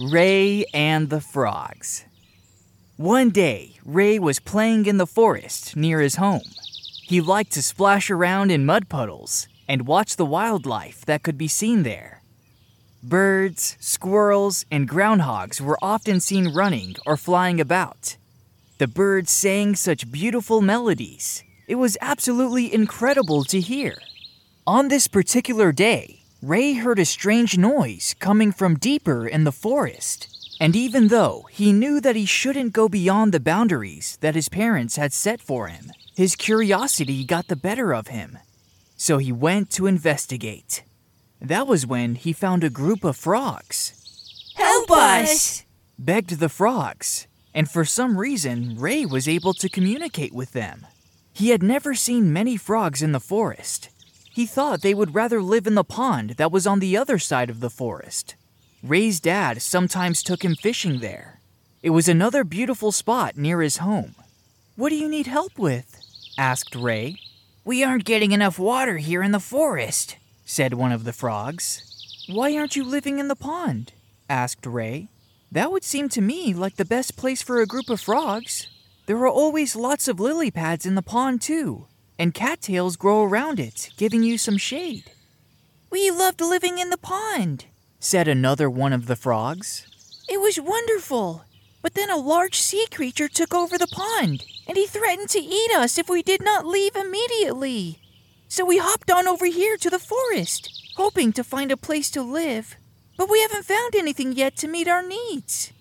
Ray and the Frogs. One day, Ray was playing in the forest near his home. He liked to splash around in mud puddles and watch the wildlife that could be seen there. Birds, squirrels, and groundhogs were often seen running or flying about. The birds sang such beautiful melodies. It was absolutely incredible to hear. On this particular day, Ray heard a strange noise coming from deeper in the forest. And even though he knew that he shouldn't go beyond the boundaries that his parents had set for him, his curiosity got the better of him. So he went to investigate. That was when he found a group of frogs. Help us! begged the frogs, and for some reason, Ray was able to communicate with them. He had never seen many frogs in the forest. He thought they would rather live in the pond that was on the other side of the forest. Ray's dad sometimes took him fishing there. It was another beautiful spot near his home. What do you need help with? asked Ray. We aren't getting enough water here in the forest, said one of the frogs. Why aren't you living in the pond? asked Ray. That would seem to me like the best place for a group of frogs. There are always lots of lily pads in the pond, too, and cattails grow around it, giving you some shade. We loved living in the pond, said another one of the frogs. It was wonderful. But then a large sea creature took over the pond, and he threatened to eat us if we did not leave immediately. So we hopped on over here to the forest, hoping to find a place to live. But we haven't found anything yet to meet our needs.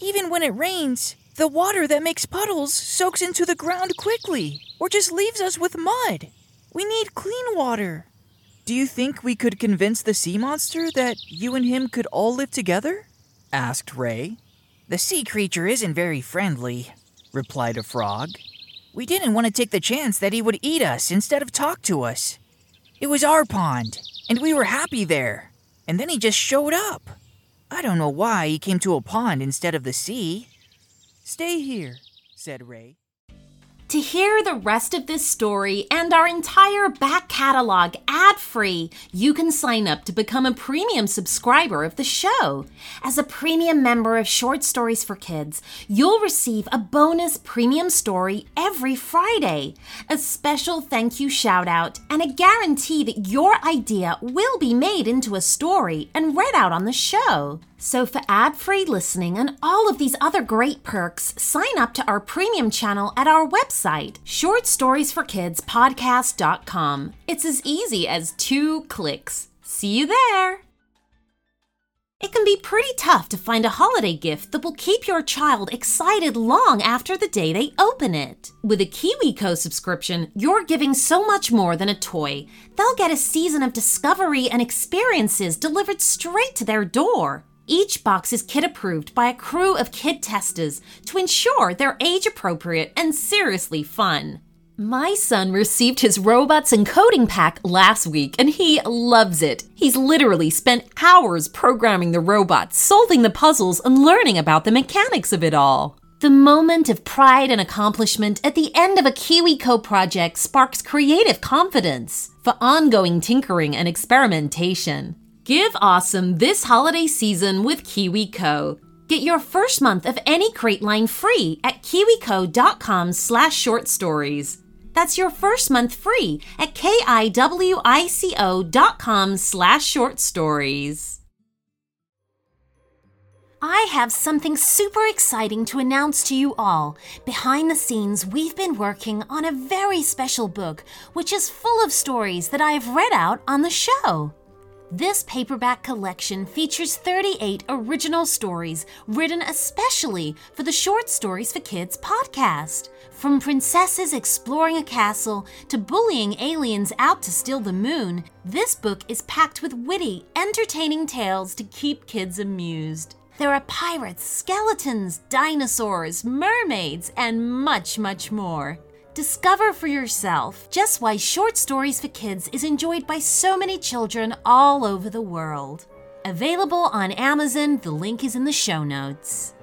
Even when it rains, the water that makes puddles soaks into the ground quickly, or just leaves us with mud. We need clean water. Do you think we could convince the sea monster that you and him could all live together? asked Ray. The sea creature isn't very friendly, replied a frog. We didn't want to take the chance that he would eat us instead of talk to us. It was our pond, and we were happy there. And then he just showed up. I don't know why he came to a pond instead of the sea. Stay here, said Ray. To hear the rest of this story and our entire back catalog ad free, you can sign up to become a premium subscriber of the show. As a premium member of Short Stories for Kids, you'll receive a bonus premium story every Friday, a special thank you shout out, and a guarantee that your idea will be made into a story and read out on the show. So, for ad free listening and all of these other great perks, sign up to our premium channel at our website, shortstoriesforkidspodcast.com. It's as easy as two clicks. See you there! It can be pretty tough to find a holiday gift that will keep your child excited long after the day they open it. With a KiwiCo subscription, you're giving so much more than a toy. They'll get a season of discovery and experiences delivered straight to their door. Each box is kid approved by a crew of kid testers to ensure they're age appropriate and seriously fun. My son received his robots and coding pack last week and he loves it. He's literally spent hours programming the robots, solving the puzzles, and learning about the mechanics of it all. The moment of pride and accomplishment at the end of a KiwiCo project sparks creative confidence for ongoing tinkering and experimentation. Give awesome this holiday season with KiwiCo. Get your first month of any crate line free at kiwico.com slash short stories. That's your first month free at kiwico.com slash short stories. I have something super exciting to announce to you all. Behind the scenes, we've been working on a very special book, which is full of stories that I have read out on the show. This paperback collection features 38 original stories written especially for the Short Stories for Kids podcast. From princesses exploring a castle to bullying aliens out to steal the moon, this book is packed with witty, entertaining tales to keep kids amused. There are pirates, skeletons, dinosaurs, mermaids, and much, much more. Discover for yourself just why Short Stories for Kids is enjoyed by so many children all over the world. Available on Amazon, the link is in the show notes.